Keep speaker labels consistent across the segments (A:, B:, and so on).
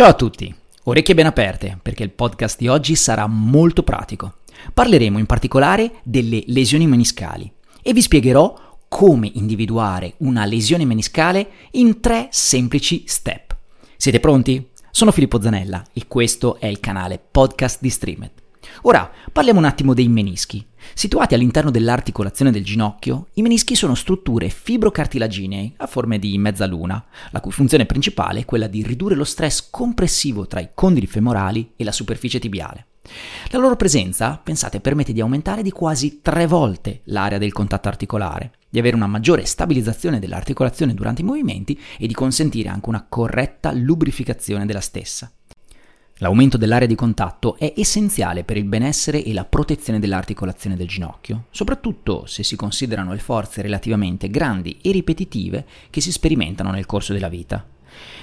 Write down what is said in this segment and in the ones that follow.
A: Ciao a tutti, orecchie ben aperte perché il podcast di oggi sarà molto pratico. Parleremo in particolare delle lesioni meniscali e vi spiegherò come individuare una lesione meniscale in tre semplici step. Siete pronti? Sono Filippo Zanella e questo è il canale podcast di Streamed. Ora parliamo un attimo dei menischi. Situati all'interno dell'articolazione del ginocchio, i menischi sono strutture fibrocartilaginee a forme di mezzaluna, la cui funzione principale è quella di ridurre lo stress compressivo tra i condili femorali e la superficie tibiale. La loro presenza, pensate, permette di aumentare di quasi tre volte l'area del contatto articolare, di avere una maggiore stabilizzazione dell'articolazione durante i movimenti e di consentire anche una corretta lubrificazione della stessa. L'aumento dell'area di contatto è essenziale per il benessere e la protezione dell'articolazione del ginocchio, soprattutto se si considerano le forze relativamente grandi e ripetitive che si sperimentano nel corso della vita.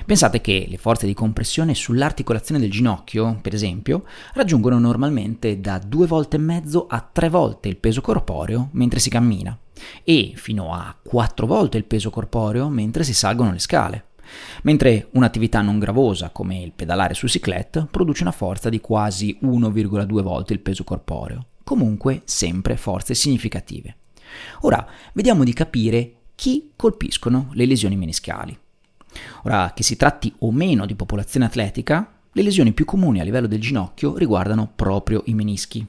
A: Pensate che le forze di compressione sull'articolazione del ginocchio, per esempio, raggiungono normalmente da due volte e mezzo a tre volte il peso corporeo mentre si cammina e fino a quattro volte il peso corporeo mentre si salgono le scale mentre un'attività non gravosa come il pedalare su cyclette produce una forza di quasi 1,2 volte il peso corporeo, comunque sempre forze significative. Ora vediamo di capire chi colpiscono le lesioni meniscali. Ora, che si tratti o meno di popolazione atletica, le lesioni più comuni a livello del ginocchio riguardano proprio i menischi.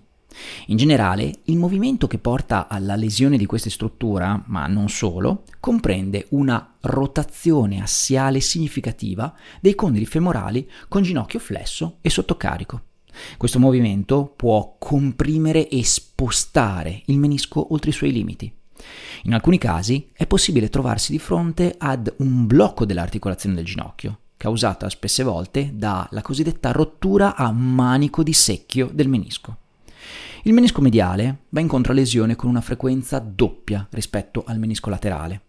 A: In generale, il movimento che porta alla lesione di queste strutture, ma non solo, comprende una rotazione assiale significativa dei condili femorali con ginocchio flesso e sottocarico. Questo movimento può comprimere e spostare il menisco oltre i suoi limiti. In alcuni casi è possibile trovarsi di fronte ad un blocco dell'articolazione del ginocchio, causata spesse volte dalla cosiddetta rottura a manico di secchio del menisco. Il menisco mediale va incontro a lesione con una frequenza doppia rispetto al menisco laterale.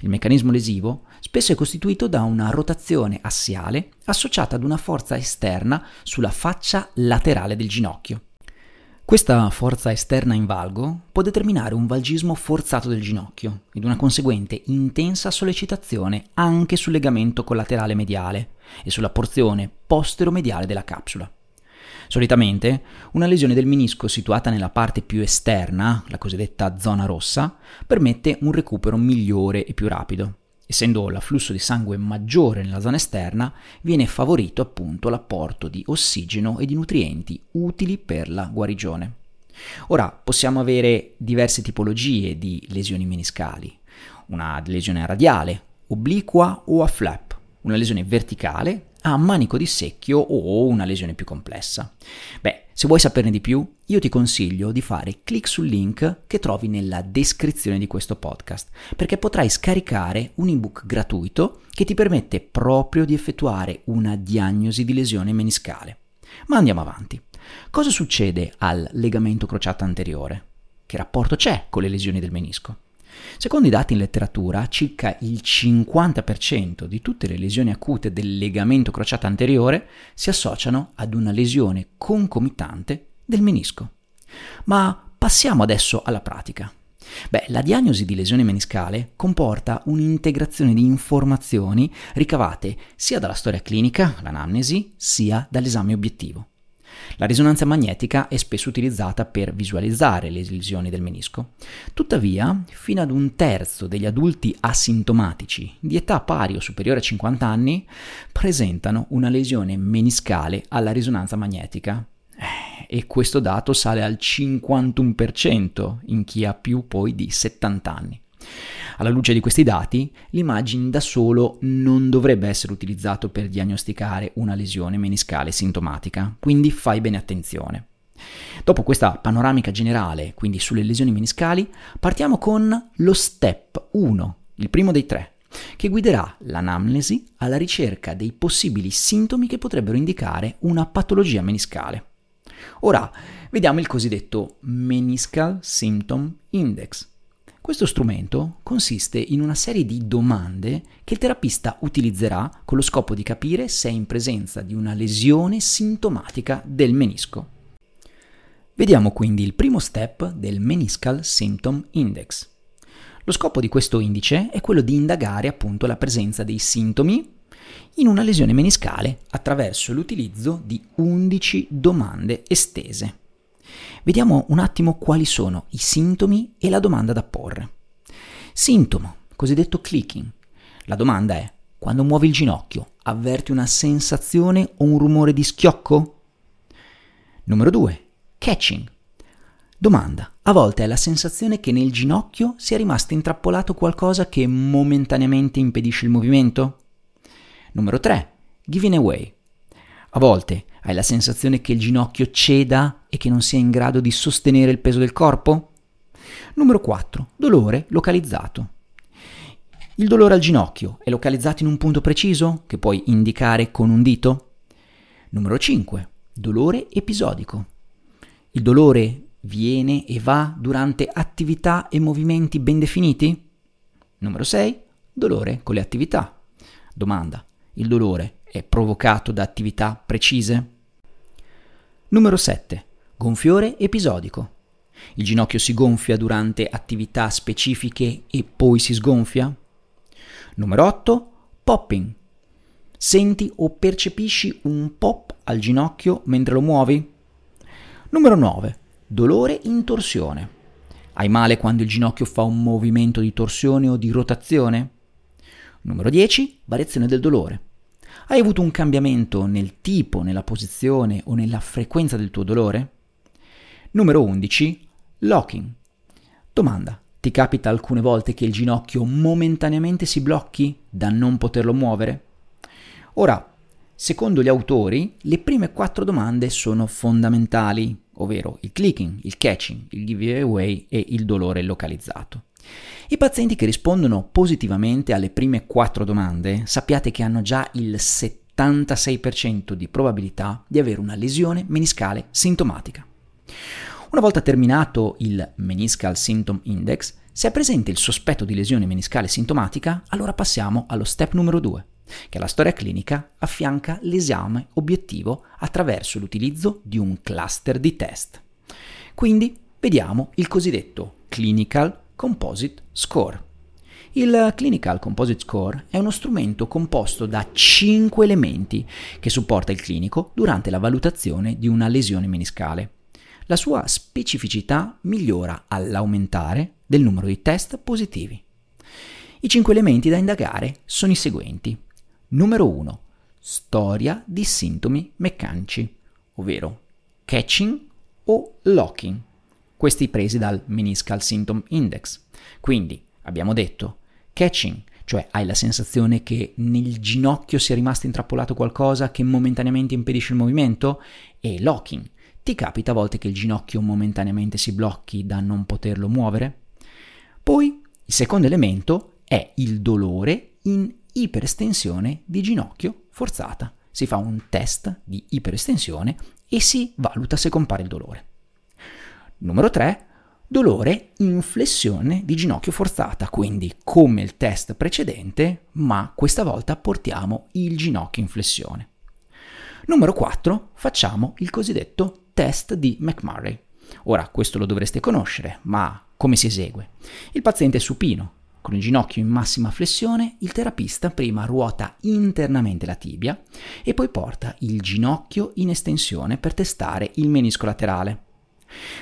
A: Il meccanismo lesivo spesso è costituito da una rotazione assiale associata ad una forza esterna sulla faccia laterale del ginocchio. Questa forza esterna in valgo può determinare un valgismo forzato del ginocchio ed una conseguente intensa sollecitazione anche sul legamento collaterale mediale e sulla porzione posteromediale della capsula. Solitamente una lesione del menisco situata nella parte più esterna, la cosiddetta zona rossa, permette un recupero migliore e più rapido. Essendo l'afflusso di sangue maggiore nella zona esterna, viene favorito appunto l'apporto di ossigeno e di nutrienti utili per la guarigione. Ora possiamo avere diverse tipologie di lesioni meniscali. Una lesione radiale, obliqua o a flap, una lesione verticale a manico di secchio o una lesione più complessa. Beh, se vuoi saperne di più, io ti consiglio di fare clic sul link che trovi nella descrizione di questo podcast, perché potrai scaricare un ebook gratuito che ti permette proprio di effettuare una diagnosi di lesione meniscale. Ma andiamo avanti. Cosa succede al legamento crociato anteriore? Che rapporto c'è con le lesioni del menisco? Secondo i dati in letteratura, circa il 50% di tutte le lesioni acute del legamento crociato anteriore si associano ad una lesione concomitante del menisco. Ma passiamo adesso alla pratica. Beh, la diagnosi di lesione meniscale comporta un'integrazione di informazioni ricavate sia dalla storia clinica, l'anamnesi, sia dall'esame obiettivo. La risonanza magnetica è spesso utilizzata per visualizzare le lesioni del menisco. Tuttavia, fino ad un terzo degli adulti asintomatici di età pari o superiore a 50 anni presentano una lesione meniscale alla risonanza magnetica. Eh, e questo dato sale al 51% in chi ha più poi di 70 anni. Alla luce di questi dati, l'immagine da solo non dovrebbe essere utilizzato per diagnosticare una lesione meniscale sintomatica, quindi fai bene attenzione. Dopo questa panoramica generale, quindi sulle lesioni meniscali, partiamo con lo step 1, il primo dei tre, che guiderà l'anamnesi alla ricerca dei possibili sintomi che potrebbero indicare una patologia meniscale. Ora, vediamo il cosiddetto Meniscal Symptom Index, questo strumento consiste in una serie di domande che il terapista utilizzerà con lo scopo di capire se è in presenza di una lesione sintomatica del menisco. Vediamo quindi il primo step del Meniscal Symptom Index. Lo scopo di questo indice è quello di indagare appunto la presenza dei sintomi in una lesione meniscale attraverso l'utilizzo di 11 domande estese. Vediamo un attimo quali sono i sintomi e la domanda da porre. Sintomo, cosiddetto clicking. La domanda è, quando muovi il ginocchio, avverti una sensazione o un rumore di schiocco? Numero 2. Catching. Domanda. A volte hai la sensazione che nel ginocchio sia rimasto intrappolato qualcosa che momentaneamente impedisce il movimento? Numero 3. Giving away. A volte hai la sensazione che il ginocchio ceda e che non sia in grado di sostenere il peso del corpo? Numero 4. Dolore localizzato. Il dolore al ginocchio è localizzato in un punto preciso che puoi indicare con un dito? Numero 5. Dolore episodico. Il dolore viene e va durante attività e movimenti ben definiti? Numero 6. Dolore con le attività. Domanda. Il dolore è provocato da attività precise? Numero 7. Gonfiore episodico. Il ginocchio si gonfia durante attività specifiche e poi si sgonfia? Numero 8. Popping. Senti o percepisci un pop al ginocchio mentre lo muovi? Numero 9. Dolore in torsione. Hai male quando il ginocchio fa un movimento di torsione o di rotazione? Numero 10. Variazione del dolore. Hai avuto un cambiamento nel tipo, nella posizione o nella frequenza del tuo dolore? Numero 11. Locking. Domanda. Ti capita alcune volte che il ginocchio momentaneamente si blocchi da non poterlo muovere? Ora, secondo gli autori, le prime quattro domande sono fondamentali, ovvero il clicking, il catching, il giveaway e il dolore localizzato. I pazienti che rispondono positivamente alle prime quattro domande sappiate che hanno già il 76% di probabilità di avere una lesione meniscale sintomatica. Una volta terminato il Meniscal Symptom Index, se è presente il sospetto di lesione meniscale sintomatica, allora passiamo allo step numero 2, che la storia clinica affianca l'esame obiettivo attraverso l'utilizzo di un cluster di test. Quindi vediamo il cosiddetto Clinical Composite Score. Il Clinical Composite Score è uno strumento composto da 5 elementi che supporta il clinico durante la valutazione di una lesione meniscale. La sua specificità migliora all'aumentare del numero di test positivi. I 5 elementi da indagare sono i seguenti. Numero 1. Storia di sintomi meccanici, ovvero catching o locking questi presi dal Meniscal Symptom Index. Quindi abbiamo detto catching, cioè hai la sensazione che nel ginocchio sia rimasto intrappolato qualcosa che momentaneamente impedisce il movimento, e locking, ti capita a volte che il ginocchio momentaneamente si blocchi da non poterlo muovere? Poi il secondo elemento è il dolore in iperestensione di ginocchio forzata. Si fa un test di iperestensione e si valuta se compare il dolore. Numero 3. Dolore in flessione di ginocchio forzata, quindi come il test precedente, ma questa volta portiamo il ginocchio in flessione. Numero 4. Facciamo il cosiddetto test di McMurray. Ora, questo lo dovreste conoscere, ma come si esegue? Il paziente è supino, con il ginocchio in massima flessione, il terapista prima ruota internamente la tibia e poi porta il ginocchio in estensione per testare il menisco laterale.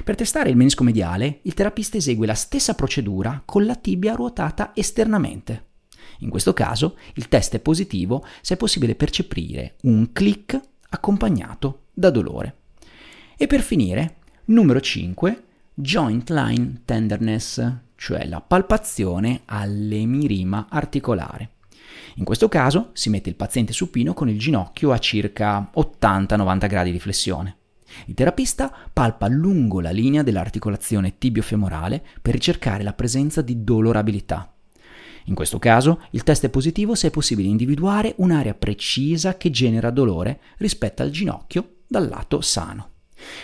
A: Per testare il menisco mediale, il terapista esegue la stessa procedura con la tibia ruotata esternamente. In questo caso, il test è positivo se è possibile percepire un click accompagnato da dolore. E per finire, numero 5, joint line tenderness, cioè la palpazione all'emirima articolare. In questo caso si mette il paziente supino con il ginocchio a circa 80-90 gradi di flessione. Il terapista palpa lungo la linea dell'articolazione tibio-femorale per ricercare la presenza di dolorabilità. In questo caso il test è positivo se è possibile individuare un'area precisa che genera dolore rispetto al ginocchio dal lato sano.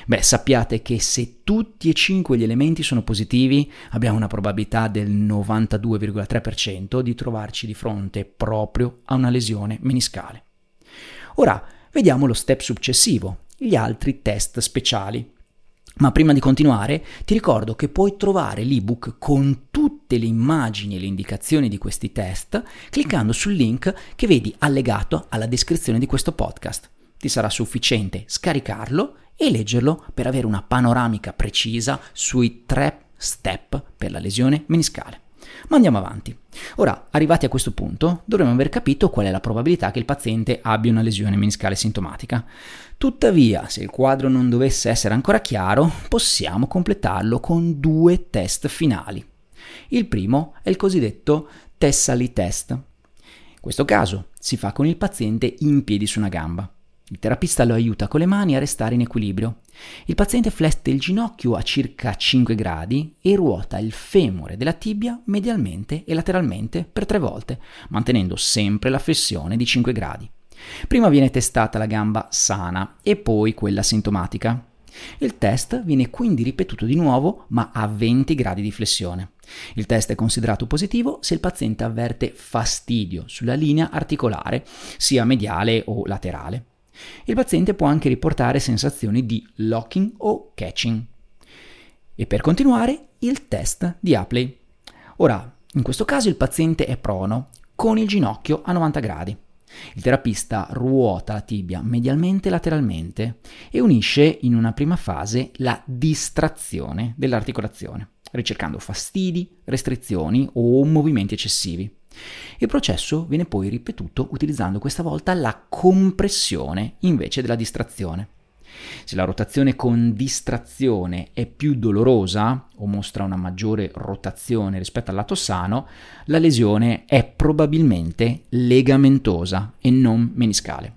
A: Beh, sappiate che se tutti e cinque gli elementi sono positivi, abbiamo una probabilità del 92,3% di trovarci di fronte proprio a una lesione meniscale. Ora, vediamo lo step successivo, gli altri test speciali. Ma prima di continuare ti ricordo che puoi trovare l'ebook con tutte le immagini e le indicazioni di questi test cliccando sul link che vedi allegato alla descrizione di questo podcast. Ti sarà sufficiente scaricarlo e leggerlo per avere una panoramica precisa sui tre step per la lesione meniscale. Ma andiamo avanti. Ora, arrivati a questo punto, dovremmo aver capito qual è la probabilità che il paziente abbia una lesione meniscale sintomatica. Tuttavia, se il quadro non dovesse essere ancora chiaro, possiamo completarlo con due test finali. Il primo è il cosiddetto Tessali test. In questo caso si fa con il paziente in piedi su una gamba. Il terapista lo aiuta con le mani a restare in equilibrio. Il paziente flette il ginocchio a circa 5 gradi e ruota il femore della tibia medialmente e lateralmente per tre volte, mantenendo sempre la flessione di 5 gradi. Prima viene testata la gamba sana e poi quella sintomatica. Il test viene quindi ripetuto di nuovo ma a 20 gradi di flessione. Il test è considerato positivo se il paziente avverte fastidio sulla linea articolare, sia mediale o laterale. Il paziente può anche riportare sensazioni di locking o catching. E per continuare, il test di Apley. Ora, in questo caso il paziente è prono, con il ginocchio a 90 gradi. Il terapista ruota la tibia medialmente e lateralmente e unisce in una prima fase la distrazione dell'articolazione, ricercando fastidi, restrizioni o movimenti eccessivi. Il processo viene poi ripetuto utilizzando questa volta la compressione invece della distrazione. Se la rotazione con distrazione è più dolorosa o mostra una maggiore rotazione rispetto al lato sano, la lesione è probabilmente legamentosa e non meniscale.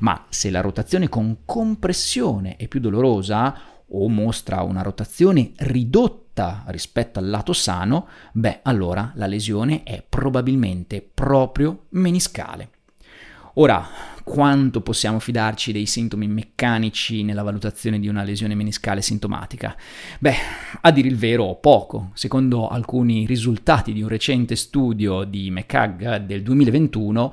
A: Ma se la rotazione con compressione è più dolorosa o mostra una rotazione ridotta rispetto al lato sano, beh, allora la lesione è probabilmente proprio meniscale. Ora, quanto possiamo fidarci dei sintomi meccanici nella valutazione di una lesione meniscale sintomatica? Beh, a dire il vero, poco. Secondo alcuni risultati di un recente studio di McCag del 2021,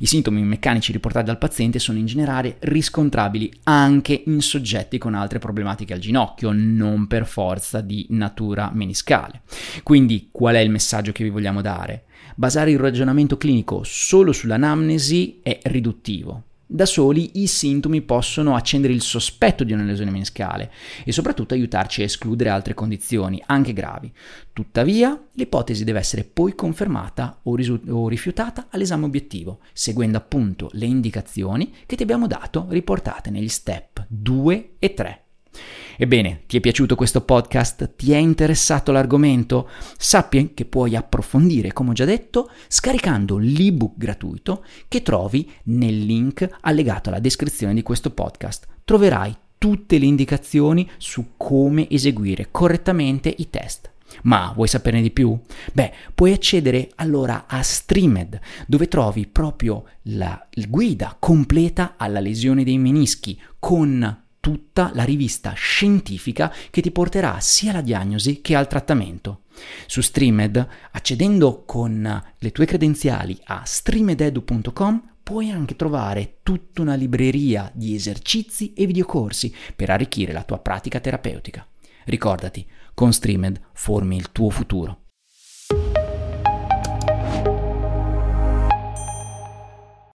A: i sintomi meccanici riportati dal paziente sono in generale riscontrabili anche in soggetti con altre problematiche al ginocchio, non per forza di natura meniscale. Quindi, qual è il messaggio che vi vogliamo dare? Basare il ragionamento clinico solo sull'anamnesi è riduttivo. Da soli i sintomi possono accendere il sospetto di una lesione meniscale e soprattutto aiutarci a escludere altre condizioni, anche gravi. Tuttavia, l'ipotesi deve essere poi confermata o, risu- o rifiutata all'esame obiettivo, seguendo appunto le indicazioni che ti abbiamo dato riportate negli step 2 e 3. Ebbene, ti è piaciuto questo podcast? Ti è interessato l'argomento? Sappi che puoi approfondire, come ho già detto, scaricando l'ebook gratuito che trovi nel link allegato alla descrizione di questo podcast. Troverai tutte le indicazioni su come eseguire correttamente i test. Ma vuoi saperne di più? Beh, puoi accedere allora a Streamed, dove trovi proprio la guida completa alla lesione dei menischi con tutta la rivista scientifica che ti porterà sia alla diagnosi che al trattamento. Su Streamed, accedendo con le tue credenziali a streamededu.com, puoi anche trovare tutta una libreria di esercizi e videocorsi per arricchire la tua pratica terapeutica. Ricordati, con Streamed formi il tuo futuro.